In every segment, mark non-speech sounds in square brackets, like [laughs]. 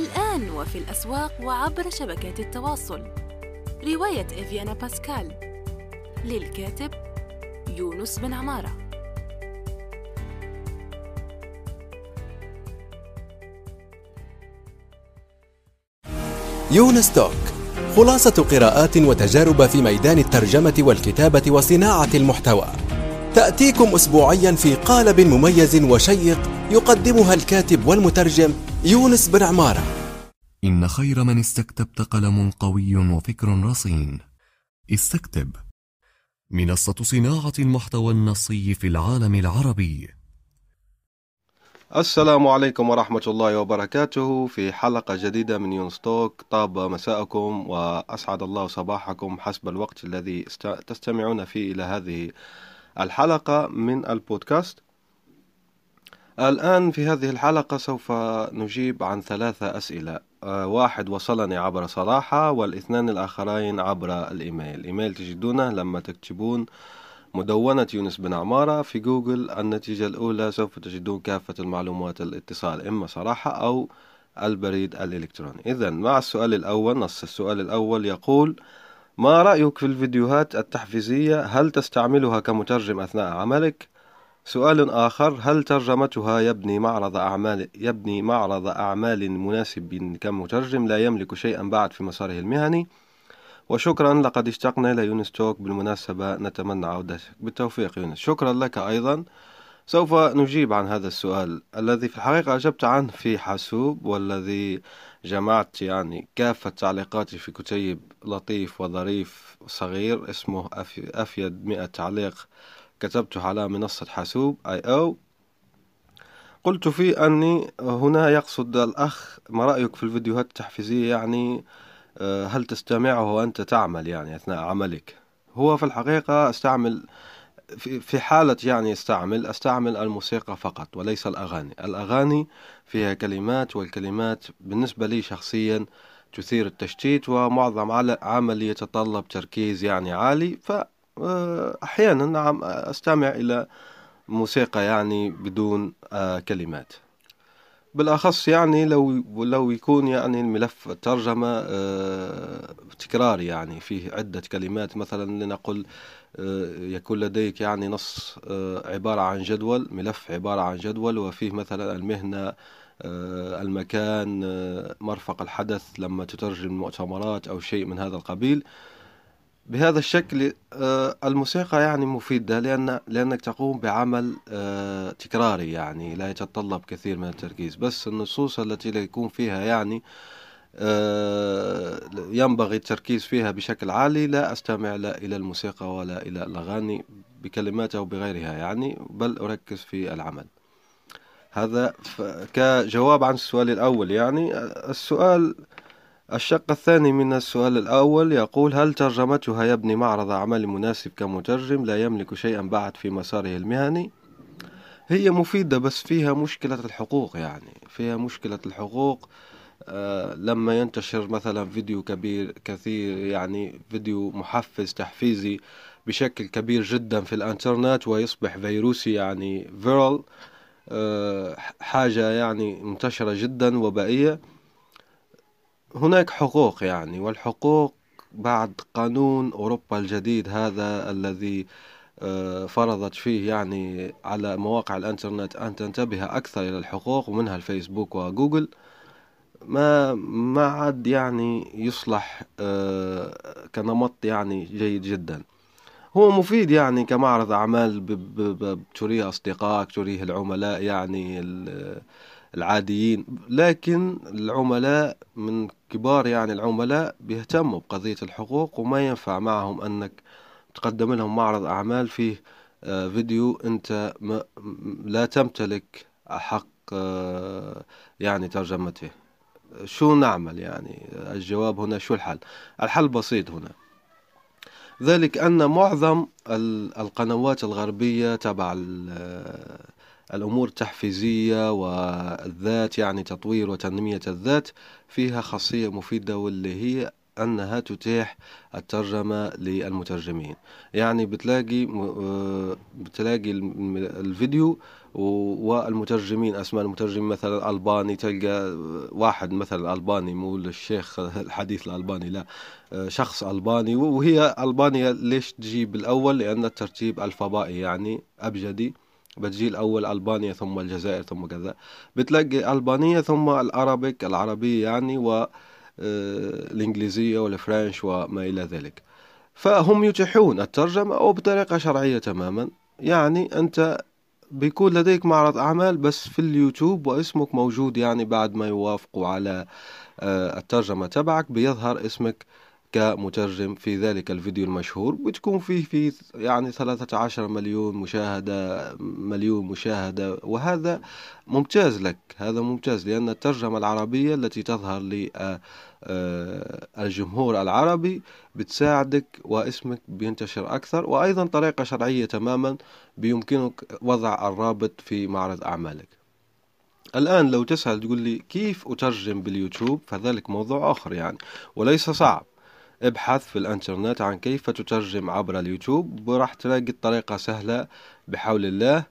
الآن وفي الأسواق وعبر شبكات التواصل. رواية إفيانا باسكال. للكاتب يونس بن عمارة. يونس توك خلاصة قراءات وتجارب في ميدان الترجمة والكتابة وصناعة المحتوى. تأتيكم أسبوعيا في قالب مميز وشيق يقدمها الكاتب والمترجم يونس بن عمارة. إن خير من استكتبت قلم قوي وفكر رصين. استكتب. منصة صناعة المحتوى النصي في العالم العربي. السلام عليكم ورحمة الله وبركاته. في حلقة جديدة من يونستوك طاب مساءكم وأسعد الله صباحكم حسب الوقت الذي تستمعون فيه إلى هذه الحلقة من البودكاست. الآن في هذه الحلقة سوف نجيب عن ثلاثة أسئلة. آه، واحد وصلني عبر صراحة والإثنان الآخرين عبر الإيميل. الإيميل تجدونه لما تكتبون مدونة يونس بن عمارة في جوجل. النتيجة الأولى سوف تجدون كافة المعلومات الاتصال إما صراحة أو البريد الإلكتروني. إذا مع السؤال الأول نص السؤال الأول يقول ما رأيك في الفيديوهات التحفيزية؟ هل تستعملها كمترجم أثناء عملك؟ سؤال آخر هل ترجمتها يبني معرض أعمال يبني معرض أعمال مناسب كمترجم لا يملك شيئا بعد في مساره المهني؟ وشكرا لقد اشتقنا إلى يونس توك بالمناسبة نتمنى عودتك. بالتوفيق يونس. شكرا لك أيضا. سوف نجيب عن هذا السؤال. الذي في الحقيقة أجبت عنه في حاسوب والذي جمعت يعني كافة تعليقاتي في كتيب لطيف وظريف صغير اسمه أفيد مئة تعليق كتبته على منصة حاسوب اي أو قلت فيه أني هنا يقصد الأخ ما رأيك في الفيديوهات التحفيزية يعني؟ آه، هل تستمعه وأنت تعمل يعني أثناء عملك؟ هو في الحقيقة أستعمل في حالة يعني أستعمل أستعمل الموسيقى فقط وليس الأغاني. الأغاني فيها كلمات والكلمات بالنسبة لي شخصيا تثير التشتيت ومعظم عمل يتطلب تركيز يعني عالي فأحيانا نعم أستمع إلى موسيقى يعني بدون آه، كلمات. بالأخص يعني لو لو يكون يعني الملف ترجمة آه، تكراري يعني فيه عدة كلمات. مثلا لنقل آه، يكون لديك يعني نص آه، عبارة عن جدول ملف عبارة عن جدول وفيه مثلا المهنة المكان مرفق الحدث لما تترجم مؤتمرات أو شيء من هذا القبيل. بهذا الشكل آه، الموسيقى يعني مفيدة لأن لأنك تقوم بعمل آه، تكراري يعني لا يتطلب كثير من التركيز. بس النصوص التي لا يكون فيها يعني آه، ينبغي التركيز فيها بشكل عالي لا أستمع لا إلى الموسيقى ولا إلى الأغاني بكلماتها أو بغيرها يعني بل أركز في العمل. هذا كجواب عن السؤال الأول يعني السؤال الشق الثاني من السؤال الأول يقول هل ترجمتها يبني معرض أعمال مناسب كمترجم لا يملك شيئا بعد في مساره المهني؟ هي مفيدة بس فيها مشكلة الحقوق يعني فيها مشكلة الحقوق آه لما ينتشر مثلا فيديو كبير كثير يعني فيديو محفز تحفيزي بشكل كبير جدا في الإنترنت ويصبح فيروسي يعني فيرال آه حاجة يعني منتشرة جدا وبائية. هناك حقوق يعني والحقوق بعد قانون أوروبا الجديد هذا الذي آه، فرضت فيه يعني على مواقع الإنترنت أن تنتبه أكثر إلى الحقوق ومنها الفيسبوك وجوجل. ما ما عاد يعني يصلح آه، كنمط يعني جيد جدا. هو مفيد يعني كمعرض أعمال تريه أصدقائك تريه العملاء يعني العاديين. لكن العملاء من كبار يعني العملاء بيهتموا بقضية الحقوق وما ينفع معهم أنك تقدم لهم معرض أعمال فيه آه، فيديو أنت لا تمتلك حق آه، يعني ترجمته. شو نعمل يعني؟ الجواب هنا شو الحل؟ الحل بسيط هنا. ذلك أن معظم القنوات الغربية تبع الأمور التحفيزية والذات يعني تطوير وتنمية الذات فيها خاصية مفيدة واللي هي أنها تتيح الترجمة للمترجمين. يعني بتلاقي آه، بتلاقي الفيديو والمترجمين أسماء المترجمين مثلا ألباني تلقى واحد مثلا ألباني مو الشيخ الحديث الألباني لا آه، شخص ألباني. وهي ألبانيا ليش تجيب الأول؟ لأن الترتيب الفضائي يعني أبجدي. بتجي الأول ألبانيا ثم الجزائر ثم كذا. بتلاقي ألبانية ثم العربيك العربية يعني و آه، والفرنش وما إلى ذلك. فهم يتيحون الترجمة أو بطريقة شرعية تماما. يعني أنت بيكون لديك معرض أعمال بس في اليوتيوب واسمك موجود يعني بعد ما يوافقوا على آه، الترجمة تبعك بيظهر اسمك كمترجم في ذلك الفيديو المشهور بتكون فيه في يعني 13 مليون مشاهدة مليون مشاهدة. وهذا ممتاز لك هذا ممتاز لأن الترجمة العربية التي تظهر للجمهور آه، العربي بتساعدك واسمك بينتشر أكثر وأيضا طريقة شرعية تماما بيمكنك وضع الرابط في معرض أعمالك. الآن لو تسأل تقول لي كيف أترجم باليوتيوب؟ فذلك موضوع آخر يعني وليس صعب. ابحث في الانترنت عن كيف تترجم عبر اليوتيوب وراح تلاقي الطريقة سهلة بحول الله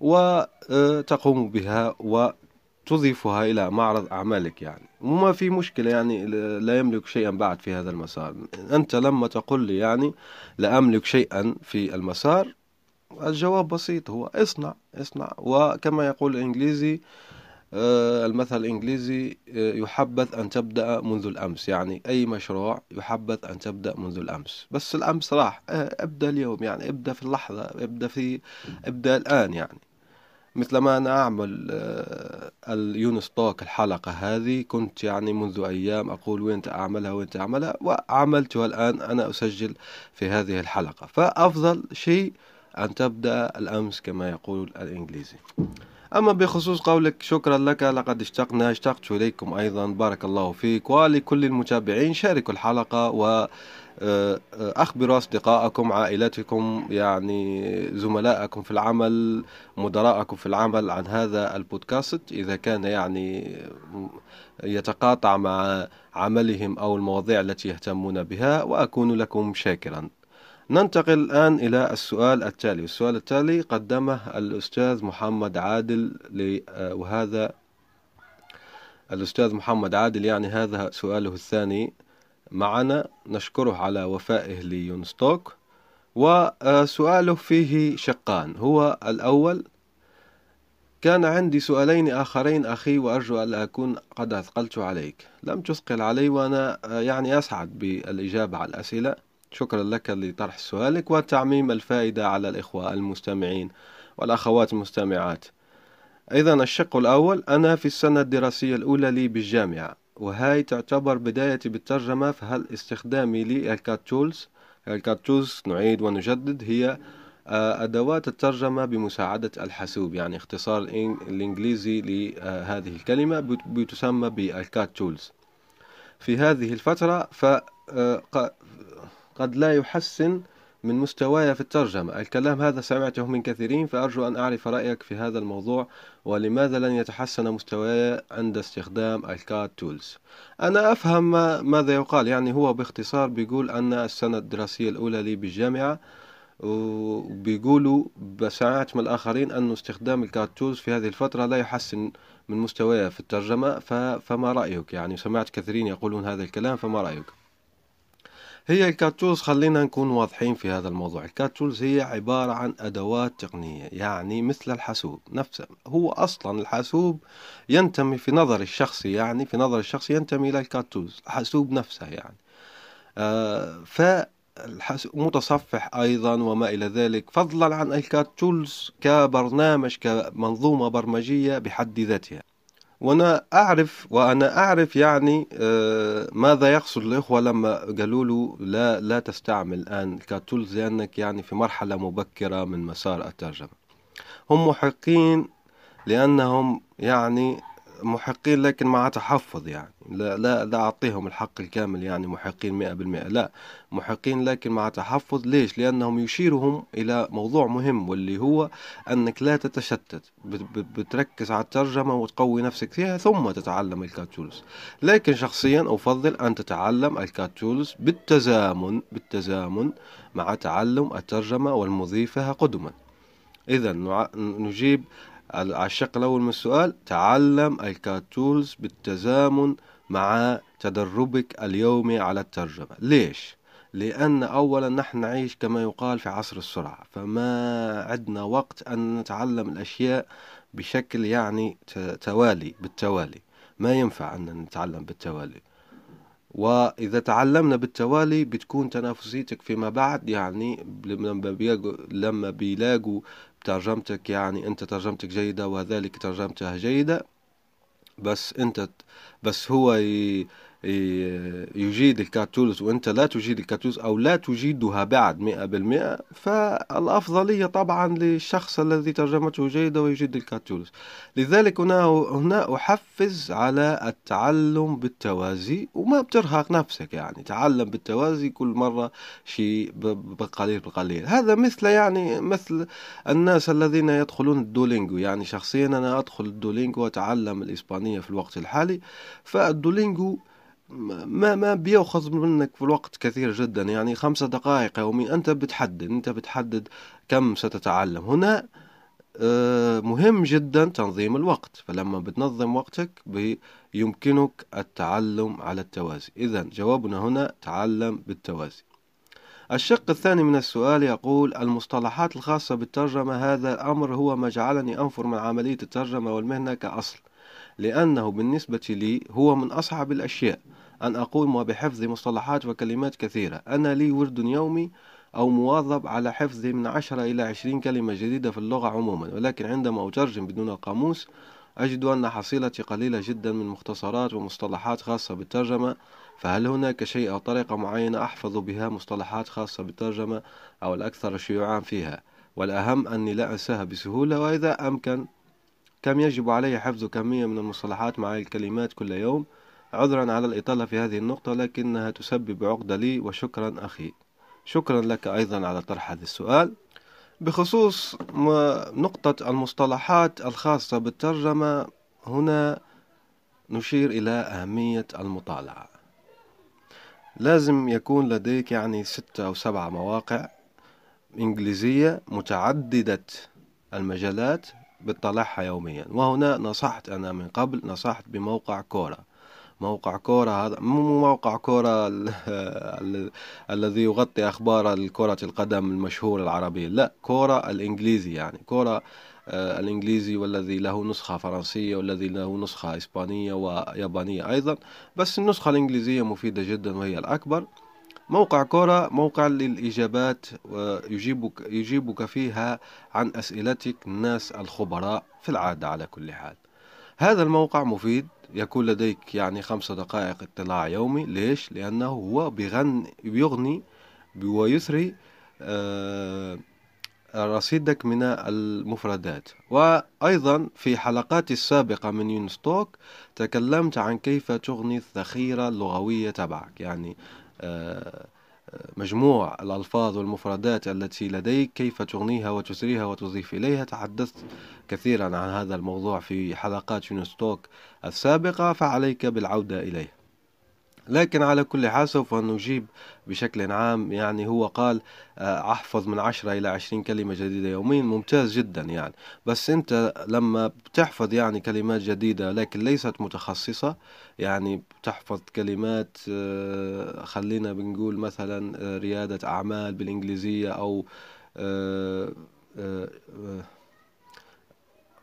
وتقوم بها وتضيفها إلى معرض أعمالك يعني. وما في مشكلة يعني لا يملك شيئا بعد في هذا المسار. أنت لما تقول لي يعني لا أملك شيئا في المسار الجواب بسيط هو اصنع اصنع. وكما يقول الإنجليزي آه، المثل الإنجليزي آه، يحبذ أن تبدأ منذ الأمس. يعني أي مشروع يحبذ أن تبدأ منذ الأمس. بس الأمس راح. آه، ابدأ اليوم. يعني ابدأ في اللحظة. ابدأ في ابدأ الآن يعني. مثل ما أنا أعمل اليونس توك الحلقة هذه كنت يعني منذ أيام أقول وين أعملها وين أعملها وعملتها الآن أنا أسجل في هذه الحلقة. فأفضل شيء أن تبدأ الأمس كما يقول الإنجليزي. أما بخصوص قولك شكرا لك. لقد اشتقنا اشتقت إليكم أيضا. بارك الله فيك. ولكل المتابعين شاركوا الحلقة و آه، أخبروا أصدقائكم عائلتكم يعني زملائكم في العمل مدراءكم في العمل عن هذا البودكاست. إذا كان يعني يتقاطع مع عملهم أو المواضيع التي يهتمون بها وأكون لكم شاكرا. ننتقل الآن إلى السؤال التالي. السؤال التالي قدمه الأستاذ محمد عادل آه، وهذا الأستاذ محمد عادل يعني هذا سؤاله الثاني. معنا نشكره على وفائه ليونستوك. وسؤاله فيه شقان. هو الأول كان عندي سؤالين آخرين أخي وأرجو أن أكون قد أثقلت عليك. لم تثقل علي وأنا آه، يعني أسعد بالإجابة على الأسئلة. شكرا لك لطرح سؤالك وتعميم الفائدة على الإخوة المستمعين والأخوات المستمعات. إذا الشق الأول أنا في السنة الدراسية الأولى لي بالجامعة وهاي تعتبر بدايتي بالترجمة فهل استخدامي لل CAT tools؟ ال CAT tools نعيد ونجدد هي آه، أدوات الترجمة بمساعدة الحاسوب يعني اختصار الإنجليزي لهذه الكلمة بتسمى بال CAT tools. في هذه الفترة ف آه، قد لا يحسن من مستواي في الترجمة. الكلام هذا سمعته من كثيرين فأرجو أن أعرف رأيك في هذا الموضوع ولماذا لن يتحسن مستواي عند استخدام ال CAT tools. أنا أفهم ما ماذا يقال. يعني هو باختصار بيقول أن السنة الدراسية الأولى لي بالجامعة وبيقولوا سمعت من الآخرين أن استخدام ال CAT tools في هذه الفترة لا يحسن من مستواي في الترجمة فما رأيك؟ يعني سمعت كثيرين يقولون هذا الكلام فما رأيك؟ هي ال CAT tools خلينا نكون واضحين في هذا الموضوع. ال CAT tools هي عبارة عن أدوات تقنية يعني مثل الحاسوب نفسه. هو أصلا الحاسوب ينتمي في نظر الشخصي يعني في نظر الشخص ينتمي إلى ال CAT tools الحاسوب نفسه يعني. آه ف متصفح أيضا وما إلى ذلك. فضلا عن ال CAT tools كبرنامج كمنظومة برمجية بحد ذاتها. وأنا اعرف وأنا اعرف يعني آه، ماذا يقصد الإخوة لما قالوا له لا لا تستعمل الآن CAT tools لأنك يعني في مرحلة مبكرة من مسار الترجمة. هم محقين لأنهم يعني محقين لكن مع تحفظ يعني. لا لا لا أعطيهم الحق الكامل يعني محقين مئة بالمئة. لا محقين لكن مع تحفظ. ليش؟ لأنهم يشيرهم إلى موضوع مهم واللي هو أنك لا تتشتت. بتركز على الترجمة وتقوي نفسك فيها ثم تتعلم الكاتولوس لكن شخصيا أفضل أن تتعلم الكاتولوس بالتزامن بالتزامن مع تعلم الترجمة والمضي فيها قدما. إذا نجيب الشق الأول من السؤال تعلم الكاتولز بالتزامن مع تدربك اليومي على الترجمة. ليش؟ لأن أولا نحن نعيش كما يقال في عصر السرعة فما عندنا وقت أن نتعلم الأشياء بشكل يعني توالي بالتوالي. ما ينفع أن نتعلم بالتوالي. وإذا تعلمنا بالتوالي بتكون تنافسيتك فيما بعد يعني لما بيلاقوا ترجمتك يعني أنت ترجمتك جيدة وذلك ترجمتها جيدة بس أنت بس هو يجيد ال CAT tools وأنت لا تجيد ال CAT tools أو لا تجيدها بعد مئة بالمئة فالأفضلية طبعا للشخص الذي ترجمته جيدة ويجيد ال CAT tools لذلك هنا هنا أحفز على التعلم بالتوازي وما بترهق نفسك يعني. تعلم بالتوازي كل مرة شيء بقليل بقليل. هذا مثل يعني مثل الناس الذين يدخلون الدولينجو. يعني شخصيا أنا أدخل الدولينجو وأتعلم الإسبانية في الوقت الحالي فالدولينجو ما ما بيأخذ منك في الوقت كثير جدا. يعني خمسة دقائق يوميا أنت بتحدد أنت بتحدد كم ستتعلم. هنا آه، مهم جدا تنظيم الوقت. فلما بتنظم وقتك يمكنك التعلم على التوازي. إذا جوابنا هنا تعلم بالتوازي. الشق الثاني من السؤال يقول المصطلحات الخاصة بالترجمة هذا الأمر هو ما جعلني أنفر من عملية الترجمة والمهنة كأصل. لأنه بالنسبة لي هو من أصعب الأشياء. أن أقوم بحفظ مصطلحات وكلمات كثيرة. أنا لي ورد يومي أو مواظب على حفظ من عشرة إلى عشرين كلمة جديدة في اللغة عموما ولكن عندما أترجم بدون القاموس أجد أن حصيلتي قليلة جدا من مختصرات ومصطلحات خاصة بالترجمة. فهل هناك شيء أو طريقة معينة أحفظ بها مصطلحات خاصة بالترجمة أو الأكثر شيوعا فيها؟ والأهم أني لا أنساها بسهولة وإذا أمكن كم يجب علي حفظ كمية من المصطلحات مع الكلمات كل يوم؟ عذرا على الإطالة في هذه النقطة لكنها تسبب عقدة لي وشكرا أخي. شكرا لك أيضا على طرح هذا السؤال. بخصوص نقطة المصطلحات الخاصة بالترجمة هنا نشير إلى أهمية المطالعة. لازم يكون لديك يعني ستة أو سبعة مواقع إنجليزية متعددة المجالات بتطلعها يوميا. وهنا نصحت أنا من قبل نصحت بموقع كورة موقع كورة هذا مو موقع كورة [laughs] الذي يغطي أخبار كرة القدم المشهورة العربية لا كورة الإنجليزي يعني كورة آه، الإنجليزي والذي له نسخة فرنسية والذي له نسخة إسبانية ويابانية أيضا بس النسخة الإنجليزية مفيدة جدا وهي الأكبر. موقع كورة موقع للإجابات ويجيبك يجيبك فيها عن أسئلتك الناس الخبراء في العادة على كل حال. هذا الموقع مفيد يكون لديك يعني خمسة دقائق اطلاع يومي. ليش؟ لأنه هو بيغني بيغني ويثري آه، رصيدك من المفردات. وأيضا في حلقاتي السابقة من يونستوك تكلمت عن كيف تغني الذخيرة اللغوية تبعك. يعني آه، مجموع الألفاظ والمفردات التي لديك كيف تغنيها وتسريها وتضيف إليها؟ تحدثت كثيرا عن هذا الموضوع في حلقات يونستوك السابقة فعليك بالعودة إليه. لكن على كل حال سوف نجيب بشكل عام. يعني هو قال آه، أحفظ من عشرة إلى عشرين كلمة جديدة يوميا ممتاز جدا يعني. بس أنت لما بتحفظ يعني كلمات جديدة لكن ليست متخصصة يعني بتحفظ كلمات آه، خلينا بنقول مثلا آه، ريادة أعمال بالإنجليزية أو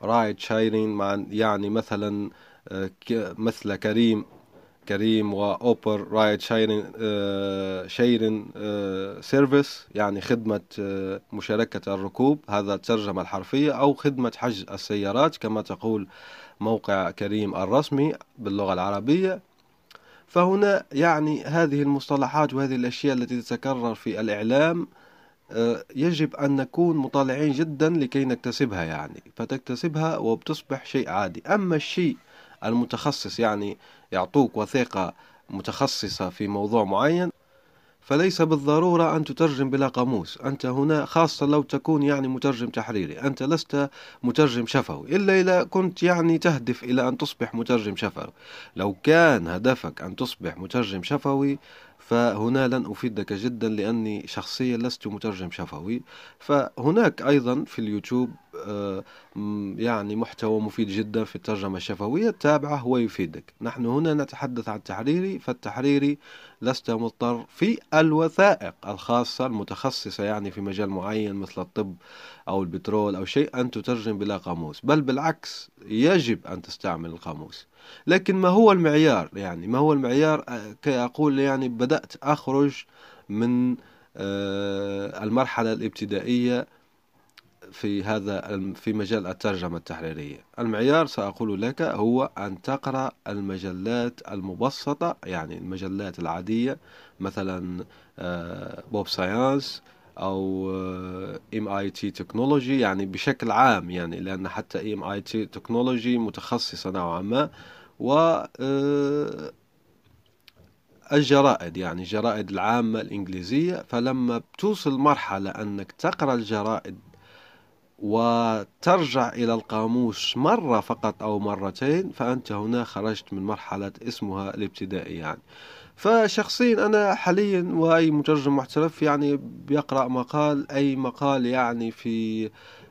ride sharing يعني مثلا مثل كريم كريم وأوبر ride sharing sharing service يعني خدمة آه، مشاركة الركوب هذا الترجمة الحرفية أو خدمة حجز السيارات كما تقول موقع كريم الرسمي باللغة العربية. فهنا يعني هذه المصطلحات وهذه الأشياء التي تتكرر في الإعلام آه، يجب أن نكون مطالعين جدا لكي نكتسبها يعني. فتكتسبها وبتصبح شيء عادي. أما الشيء المتخصص يعني يعطوك وثيقة متخصصة في موضوع معين. فليس بالضرورة أن تترجم بلا قاموس. أنت هنا خاصة لو تكون يعني مترجم تحريري. أنت لست مترجم شفوي. إلا إذا كنت يعني تهدف إلى أن تصبح مترجم شفوي. لو كان هدفك أن تصبح مترجم شفوي فهنا لن أفيدك جدا لأني شخصيا لست مترجم شفوي. فهناك أيضا في اليوتيوب آه، يعني محتوى مفيد جدا في الترجمة الشفوية تابعه هو يفيدك. نحن هنا نتحدث عن التحريري فالتحريري لست مضطر في الوثائق الخاصة المتخصصة يعني في مجال معين مثل الطب أو البترول أو شيء أن تترجم بلا قاموس بل بالعكس يجب أن تستعمل القاموس. لكن ما هو المعيار؟ يعني ما هو المعيار؟ آه، كي أقول يعني بدأت أخرج من آه، المرحلة الابتدائية في هذا في مجال الترجمة التحريرية. المعيار سأقول لك هو أن تقرأ المجلات المبسطة يعني المجلات العادية مثلا بوب ساينس أو MIT Technology يعني بشكل عام يعني لأن حتى MIT Technology متخصصة نوعا ما و آه، الجرائد يعني الجرائد العامة الإنجليزية. فلما بتوصل مرحلة أنك تقرأ الجرائد وترجع إلى القاموس مرة فقط أو مرتين فأنت هنا خرجت من مرحلة اسمها الابتدائي يعني. فشخصيا أنا حاليا وأي مترجم محترف يعني بيقرأ مقال أي مقال يعني في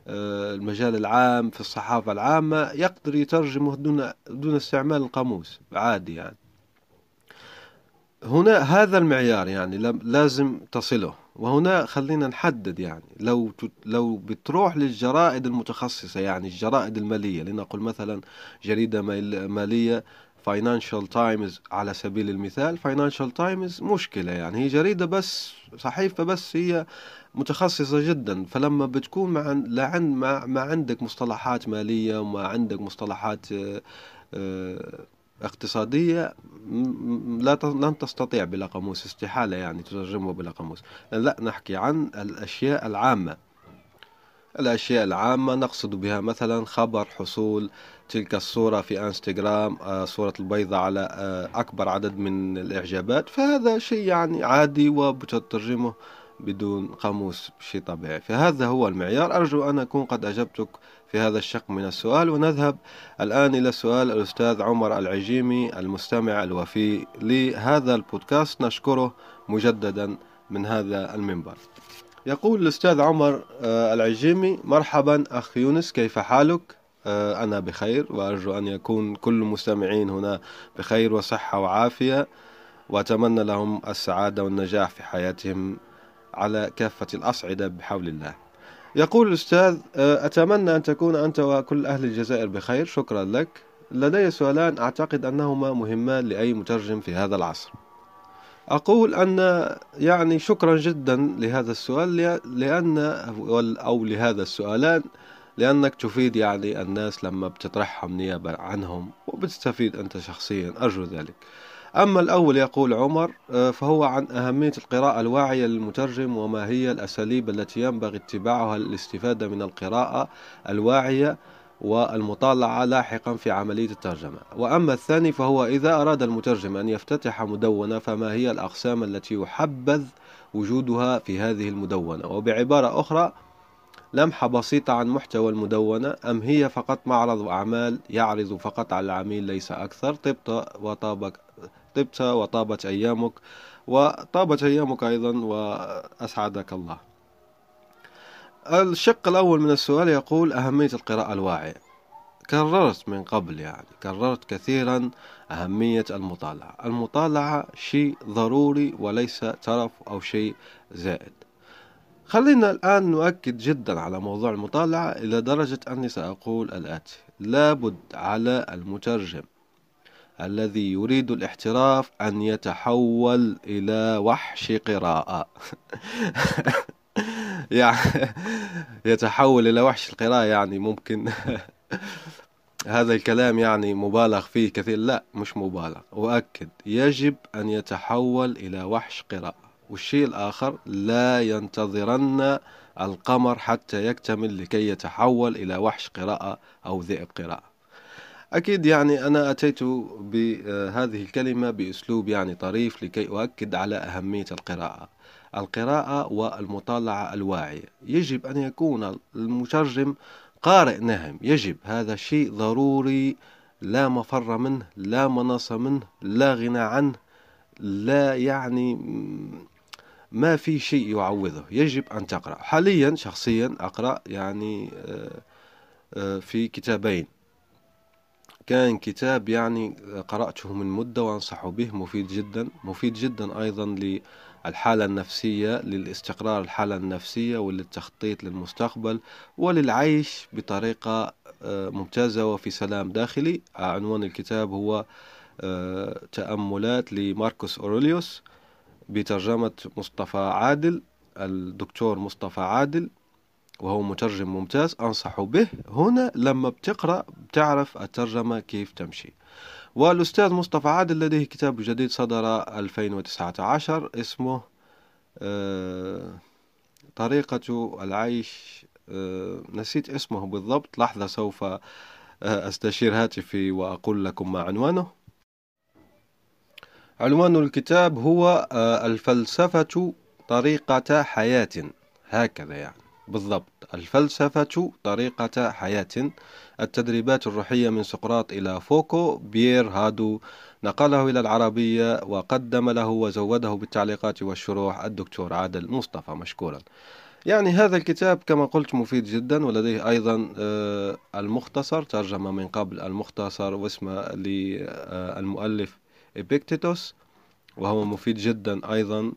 آه، المجال العام في الصحافة العامة يقدر يترجمه دون دون استعمال القاموس عادي يعني. هنا هذا المعيار يعني لازم تصله وهنا خلينا نحدد يعني لو لو بتروح للجرائد المتخصصة يعني الجرائد المالية لنقل مثلا جريدة مالية فاينانشال تايمز على سبيل المثال فاينانشال تايمز مشكلة يعني هي جريدة بس صحيفة بس هي متخصصة جدا فلما بتكون مع لعند ما, ما عندك مصطلحات مالية وما عندك مصطلحات آه، آه، اقتصادية لا لن تستطيع بلا قاموس استحالة يعني تترجمه بلا قاموس لا نحكي عن الأشياء العامة. الأشياء العامة نقصد بها مثلا خبر حصول تلك الصورة في انستغرام آه، صورة البيضة على آه، أكبر عدد من الإعجابات. فهذا شيء يعني عادي وبتترجمه بدون قاموس شيء طبيعي. فهذا هو المعيار. أرجو أن أكون قد أجبتك في هذا الشق من السؤال. ونذهب الآن إلى سؤال الأستاذ عمر العجيمي المستمع الوفي لهذا البودكاست. نشكره مجددا من هذا المنبر. يقول الأستاذ عمر آه، العجيمي مرحبا أخ يونس كيف حالك؟ آه، أنا بخير وأرجو أن يكون كل المستمعين هنا بخير وصحة وعافية وأتمنى لهم السعادة والنجاح في حياتهم على كافة الأصعدة بحول الله. يقول الأستاذ آه، أتمنى أن تكون أنت وكل أهل الجزائر بخير. شكرا لك. لدي سؤالان أعتقد أنهما مهمان لأي مترجم في هذا العصر. أقول أن يعني شكرا جدا لهذا السؤال لأن أو لهذا السؤالان لأنك تفيد يعني الناس لما بتطرحهم نيابة عنهم وبتستفيد أنت شخصيا أرجو ذلك. أما الأول يقول عمر آه، فهو عن أهمية القراءة الواعية للمترجم وما هي الأساليب التي ينبغي اتباعها للاستفادة من القراءة الواعية والمطالعة لاحقا في عملية الترجمة. وأما الثاني فهو إذا أراد المترجم أن يفتتح مدونة فما هي الأقسام التي يحبذ وجودها في هذه المدونة؟ وبعبارة أخرى لمحة بسيطة عن محتوى المدونة أم هي فقط معرض أعمال يعرض فقط على العميل ليس أكثر؟ طبت وطابك طبت وطابت أيامك وطابت أيامك أيضا وأسعدك الله. الشق الأول من السؤال يقول أهمية القراءة الواعية. كررت من قبل يعني كررت كثيرا أهمية المطالعة. المطالعة شيء ضروري وليس ترف أو شيء زائد. خلينا الآن نؤكد جدا على موضوع المطالعة إلى درجة أني سأقول الآتي لابد على المترجم الذي يريد الاحتراف أن يتحول إلى وحش قراءة. [laughs] يعني يتحول إلى وحش القراءة يعني ممكن. [laughs] هذا الكلام يعني مبالغ فيه كثير. لا مش مبالغ. أؤكد يجب أن يتحول إلى وحش قراءة. والشيء الآخر لا ينتظرن القمر حتى يكتمل لكي يتحول إلى وحش قراءة أو ذئب قراءة. أكيد يعني أنا أتيت بهذه الكلمة بأسلوب يعني طريف لكي أؤكد على أهمية القراءة. القراءة والمطالعة الواعية. يجب أن يكون المترجم قارئ نهم. يجب. هذا شيء ضروري. لا مفر منه لا مناص منه لا غنى عنه لا يعني ما في شيء يعوضه. يجب أن تقرأ. حاليا شخصيا أقرأ يعني آه، آه، في كتابين. كان كتاب يعني قرأته من مدة وأنصح به. مفيد جدا. مفيد جدا أيضا للحالة النفسية للاستقرار الحالة النفسية وللتخطيط للمستقبل وللعيش بطريقة آه، ممتازة وفي سلام داخلي. عنوان الكتاب هو تأملات لماركوس أوروليوس بترجمة مصطفى عادل الدكتور مصطفى عادل وهو مترجم ممتاز. أنصح به هنا لما بتقرأ بتعرف الترجمة كيف تمشي. والأستاذ مصطفى عادل لديه كتاب جديد صدر 2019 اسمه آه، طريقة العيش آه، نسيت اسمه بالضبط لحظة سوف آه، أستشير هاتفي وأقول لكم ما عنوانه. عنوان الكتاب هو آه، الفلسفة طريقة حياة. هكذا يعني. بالضبط. الفلسفة طريقة حياة. التدريبات الروحية من سقراط إلى فوكو بيير هادو. نقله إلى العربية وقدم له وزوده بالتعليقات والشروح الدكتور عادل مصطفى مشكورا. يعني هذا الكتاب كما قلت مفيد جدا ولديه أيضا آه، المختصر ترجمة من قبل المختصر واسمه للمؤلف إبيكتيتوس وهو مفيد جدا أيضا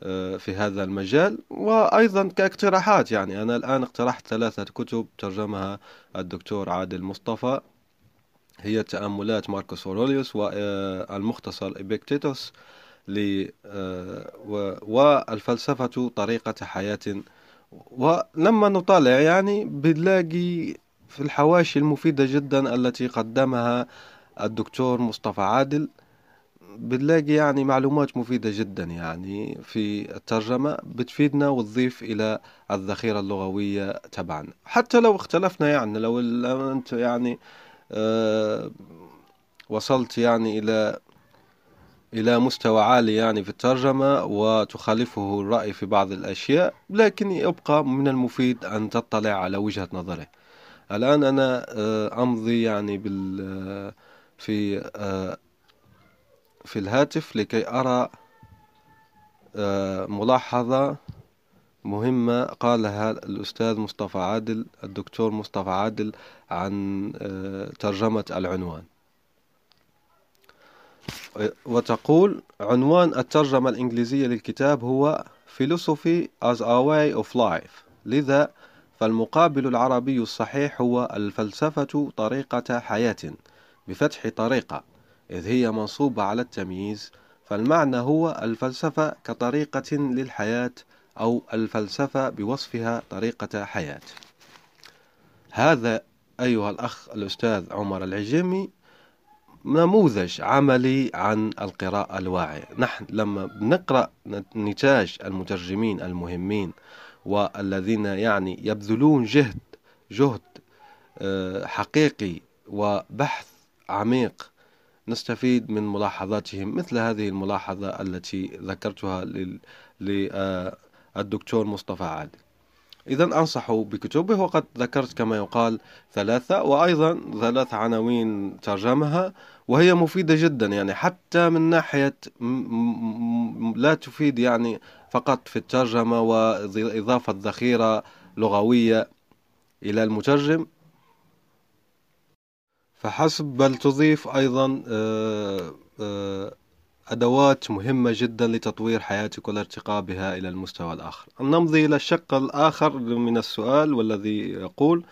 آه، في هذا المجال وأيضا كاقتراحات يعني. أنا الآن اقترحت ثلاثة كتب ترجمها الدكتور عادل مصطفى. هي تأملات ماركوس أوروليوس والمختصر إبيكتيتوس آه، والفلسفة طريقة حياة. ولما نطالع يعني بنلاقي في الحواشي المفيدة جدا التي قدمها الدكتور مصطفى عادل. بنلاقي يعني معلومات مفيدة جدا يعني في الترجمة بتفيدنا وتضيف إلى الذخيرة اللغوية تبعنا حتى لو اختلفنا يعني لو أنت يعني أه وصلت يعني إلى إلى مستوى عالي يعني في الترجمة وتخالفه الرأي في بعض الأشياء لكن يبقى من المفيد أن تطلع على وجهة نظره. الآن أنا آه، أمضي يعني بال في آه، في الهاتف لكي أرى آه، ملاحظة مهمة قالها الأستاذ مصطفى عادل الدكتور مصطفى عادل عن آه، ترجمة العنوان. وتقول عنوان الترجمة الإنجليزية للكتاب هو Philosophy as a way of life لذا فالمقابل العربي الصحيح هو الفلسفة طريقة حياة بفتح طريقة. إذ هي منصوبة على التمييز فالمعنى هو الفلسفة كطريقة للحياة أو الفلسفة بوصفها طريقة حياة. هذا أيها الأخ الأستاذ عمر العجيمي نموذج عملي عن القراءة الواعية. نحن لما بنقرأ نتاج المترجمين المهمين والذين يعني يبذلون جهد جهد آه، حقيقي وبحث عميق نستفيد من ملاحظاتهم مثل هذه الملاحظة التي ذكرتها للدكتور مصطفى عادل. إذا أنصح بكتبه وقد ذكرت كما يقال ثلاثة وأيضا ثلاث عناوين ترجمها وهي مفيدة جدا يعني حتى من ناحية لا تفيد يعني فقط في الترجمة وإضافة ذخيرة لغوية إلى المترجم. فحسب بل تضيف أيضا آه، آه، أدوات مهمة جدا لتطوير حياتك والارتقاء بها إلى المستوى الآخر. نمضي إلى الشق الآخر من السؤال والذي يقول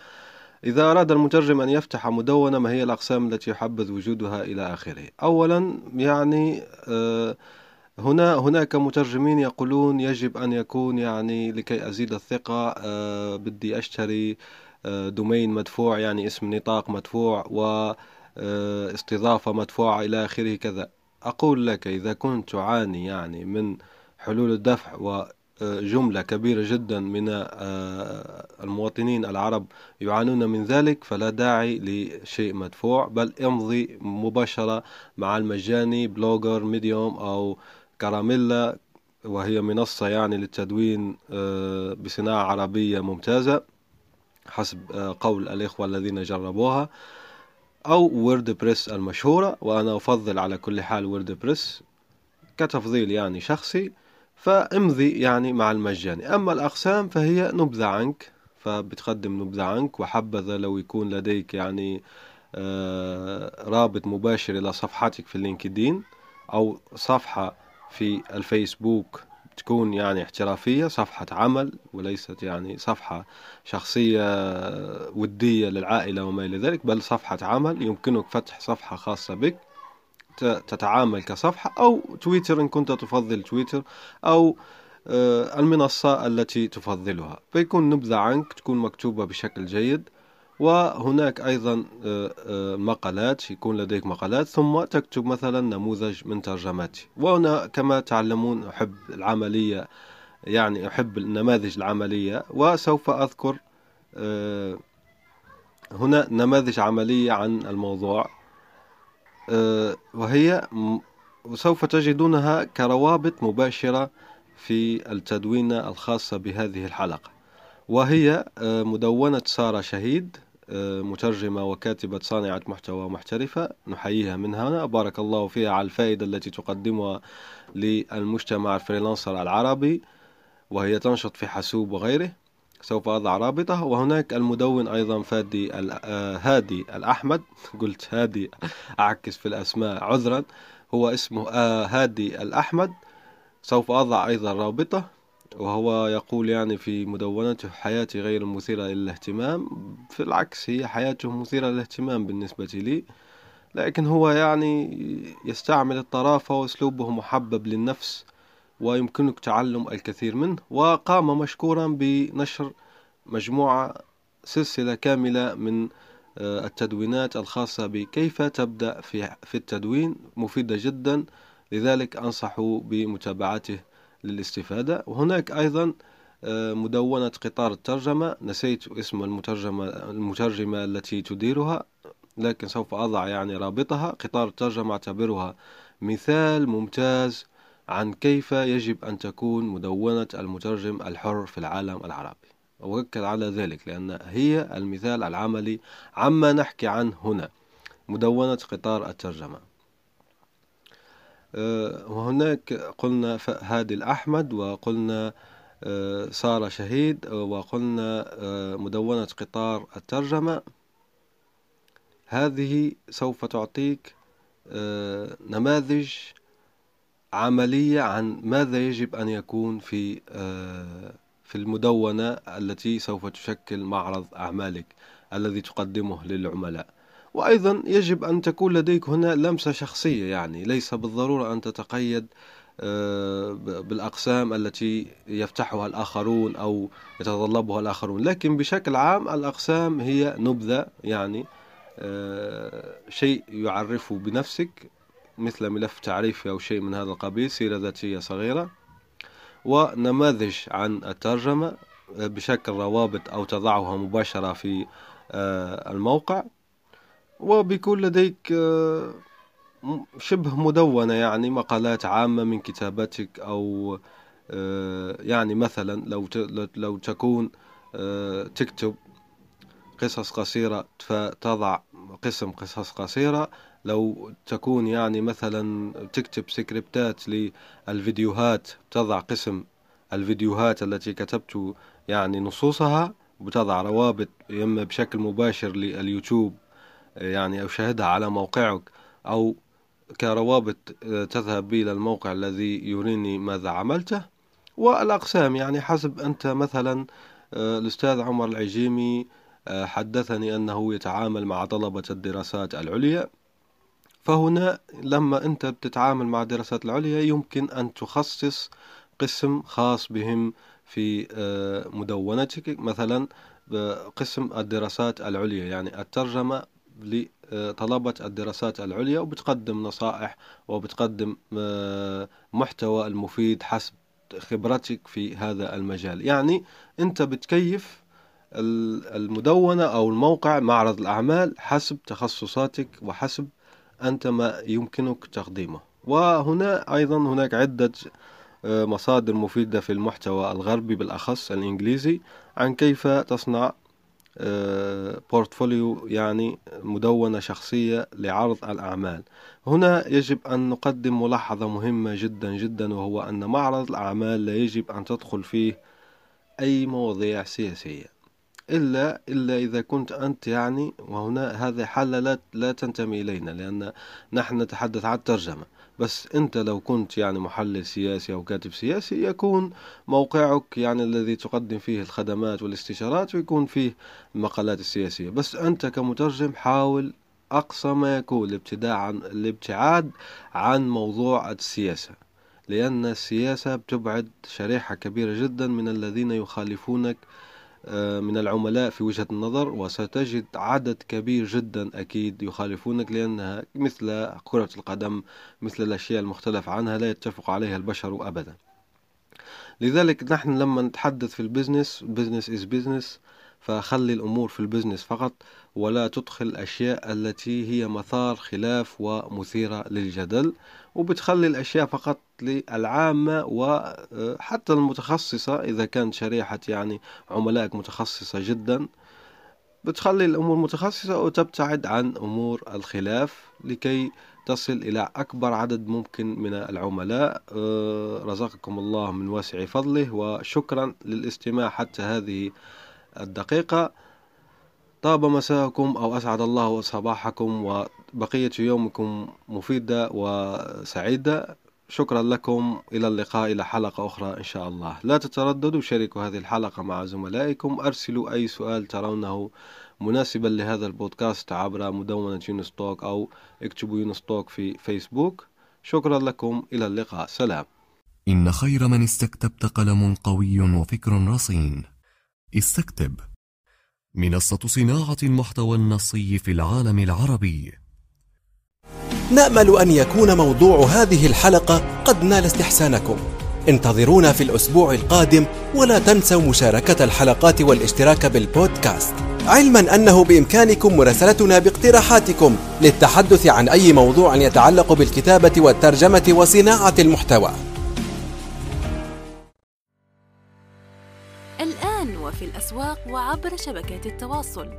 إذا أراد المترجم أن يفتح مدونة ما هي الأقسام التي يحبذ وجودها إلى آخره؟ أولا يعني آه، هنا هناك مترجمين يقولون يجب أن يكون يعني لكي أزيد الثقة بدي أشتري دومين مدفوع يعني اسم نطاق مدفوع واستضافة مدفوعة إلى آخره كذا. أقول لك إذا كنت تعاني يعني من حلول الدفع جملة كبيرة جدا من المواطنين العرب يعانون من ذلك فلا داعي لشيء مدفوع بل امضي مباشرة مع المجاني بلوجر ميديوم أو كراميلا وهي منصة يعني للتدوين بصناعة عربية ممتازة. حسب قول الإخوة الذين جربوها أو ووردبريس المشهورة وأنا أفضل على كل حال ووردبريس كتفضيل يعني شخصي فامضي يعني مع المجاني. أما الأقسام فهي نبذة عنك فبتقدم نبذة عنك وحبذا لو يكون لديك يعني آه، رابط مباشر إلى صفحتك في اللينكدين أو صفحة في الفيسبوك تكون يعني احترافية صفحة عمل وليست يعني صفحة شخصية ودية للعائلة وما إلى ذلك بل صفحة عمل. يمكنك فتح صفحة خاصة بك تتعامل كصفحة أو تويتر إن كنت تفضل تويتر أو آه، المنصة التي تفضلها. فيكون نبذة عنك تكون مكتوبة بشكل جيد. وهناك أيضا آه، آه، مقالات يكون لديك مقالات ثم تكتب مثلا نموذج من ترجماتي وأنا كما تعلمون أحب العملية يعني أحب النماذج العملية وسوف أذكر آه، هنا نماذج عملية عن الموضوع وهي وسوف تجدونها كروابط مباشرة في التدوينة الخاصة بهذه الحلقة. وهي مدونة سارة شهيد مترجمة وكاتبة صانعة محتوى محترفة نحييها من هنا. بارك الله فيها على الفائدة التي تقدمها للمجتمع الفريلانسر العربي وهي تنشط في حاسوب وغيره سوف أضع رابطه. وهناك المدون أيضا فادي آه، هادي الأحمد. [laughs] قلت هادي أعكس في الأسماء عذرا. هو اسمه آه، هادي الأحمد. سوف أضع أيضا رابطه. وهو يقول يعني في مدونته حياتي غير مثيرة للاهتمام. في العكس هي حياته مثيرة للاهتمام بالنسبة لي. لكن هو يعني يستعمل الطرافة وأسلوبه محبب للنفس ويمكنك تعلم الكثير منه. وقام مشكورا بنشر مجموعة سلسلة كاملة من آه، التدوينات الخاصة بكيف تبدأ في في التدوين. مفيدة جدا. لذلك أنصح بمتابعته. للاستفادة. وهناك أيضا آه، مدونة قطار الترجمة. نسيت اسم المترجمة المترجمة التي تديرها لكن سوف أضع يعني رابطها. قطار الترجمة أعتبرها مثال ممتاز عن كيف يجب أن تكون مدونة المترجم الحر في العالم العربي. أؤكد على ذلك لأن هي المثال العملي عما نحكي عنه هنا مدونة قطار الترجمة. وهناك قلنا هادي الأحمد وقلنا آه، سارة شهيد وقلنا آه، مدونة قطار الترجمة. هذه سوف تعطيك نماذج عملية عن ماذا يجب أن يكون في في المدونة التي سوف تشكل معرض أعمالك الذي تقدمه للعملاء. وأيضا يجب أن تكون لديك هنا لمسة شخصية يعني ليس بالضرورة أن تتقيد آه، بالأقسام التي يفتحها الآخرون أو يتطلبها الآخرون. لكن بشكل عام الأقسام هي نبذة يعني آه، شيء يعرفه بنفسك مثل ملف تعريفي أو شيء من هذا القبيل سيرة ذاتية صغيرة ونماذج عن الترجمة آه، بشكل روابط أو تضعها مباشرة في الموقع. وبيكون لديك آه، شبه مدونة يعني مقالات عامة من كتاباتك أو آه، يعني مثلا لو لو تكون آه، تكتب قصص قصيرة فتضع قسم قصص قصيرة لو تكون يعني مثلا تكتب سكريبتات للفيديوهات تضع قسم الفيديوهات التي كتبت يعني نصوصها بتضع روابط إما بشكل مباشر لليوتيوب يعني أشاهدها على موقعك أو كروابط آه، تذهب بي إلى الموقع الذي يريني ماذا عملته. والأقسام يعني حسب أنت مثلا آه، الأستاذ عمر العجيمي آه، حدثني أنه يتعامل مع طلبة الدراسات العليا. فهنا لما أنت بتتعامل مع الدراسات العليا يمكن أن تخصص قسم خاص بهم في مدونتك. مثلا قسم الدراسات العليا يعني الترجمة لطلبة الدراسات العليا وبتقدم نصائح وبتقدم آه، محتوى المفيد حسب خبرتك في هذا المجال. يعني أنت بتكيف المدونة أو الموقع معرض الأعمال حسب تخصصاتك وحسب أنت ما يمكنك تقديمه. وهنا أيضا هناك عدة آه، مصادر مفيدة في المحتوى الغربي بالأخص الإنجليزي عن كيف تصنع بورتفوليو يعني مدونة شخصية لعرض الأعمال. هنا يجب أن نقدم ملاحظة مهمة جدا جدا وهو أن معرض الأعمال لا يجب أن تدخل فيه أي مواضيع سياسية إلا إلا إذا كنت أنت يعني وهنا هذه حالة لا, لا تنتمي إلينا لأن نحن نتحدث عن الترجمة. بس أنت لو كنت يعني محلل سياسي أو كاتب سياسي يكون موقعك يعني الذي تقدم فيه الخدمات والاستشارات ويكون فيه المقالات السياسية. بس أنت كمترجم حاول أقصى ما يكون الابتعاد عن الابتعاد عن موضوع السياسة لأن السياسة بتبعد شريحة كبيرة جدا من الذين يخالفونك من العملاء في وجهة النظر وستجد عدد كبير جدا أكيد يخالفونك لأنها مثل كرة القدم مثل الأشياء المختلف عنها لا يتفق عليها البشر أبدا. لذلك نحن لما نتحدث في البزنس بزنس is business فخلي الأمور في البزنس فقط ولا تدخل الأشياء التي هي مثار خلاف ومثيرة للجدل وبتخلي الأشياء فقط للعامة وحتى المتخصصة إذا كانت شريحة يعني عملائك متخصصة جدا بتخلي الأمور متخصصة وتبتعد عن أمور الخلاف لكي تصل إلى أكبر عدد ممكن من العملاء. آه، رزقكم الله من واسع فضله وشكرا للاستماع حتى هذه الدقيقة. طاب مساءكم أو أسعد الله صباحكم وبقية يومكم مفيدة وسعيدة شكرا لكم. إلى اللقاء إلى حلقة أخرى إن شاء الله. لا تترددوا شاركوا هذه الحلقة مع زملائكم. أرسلوا أي سؤال ترونه مناسبا لهذا البودكاست عبر مدونة يونستوك أو اكتبوا يونستوك في فيسبوك. شكرا لكم. إلى اللقاء. سلام. إن خير من استكتبت قلم قوي وفكر رصين. استكتب. منصة صناعة المحتوى النصي في العالم العربي. نأمل أن يكون موضوع هذه الحلقة قد نال استحسانكم. انتظرونا في الأسبوع القادم ولا تنسوا مشاركة الحلقات والاشتراك بالبودكاست. علما أنه بإمكانكم مراسلتنا باقتراحاتكم للتحدث عن أي موضوع يتعلق بالكتابة والترجمة وصناعة المحتوى. الأسواق وعبر شبكات التواصل.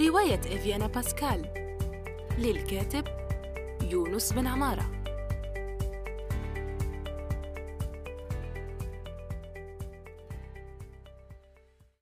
رواية إفيانا باسكال. للكاتب يونس بن عمارة.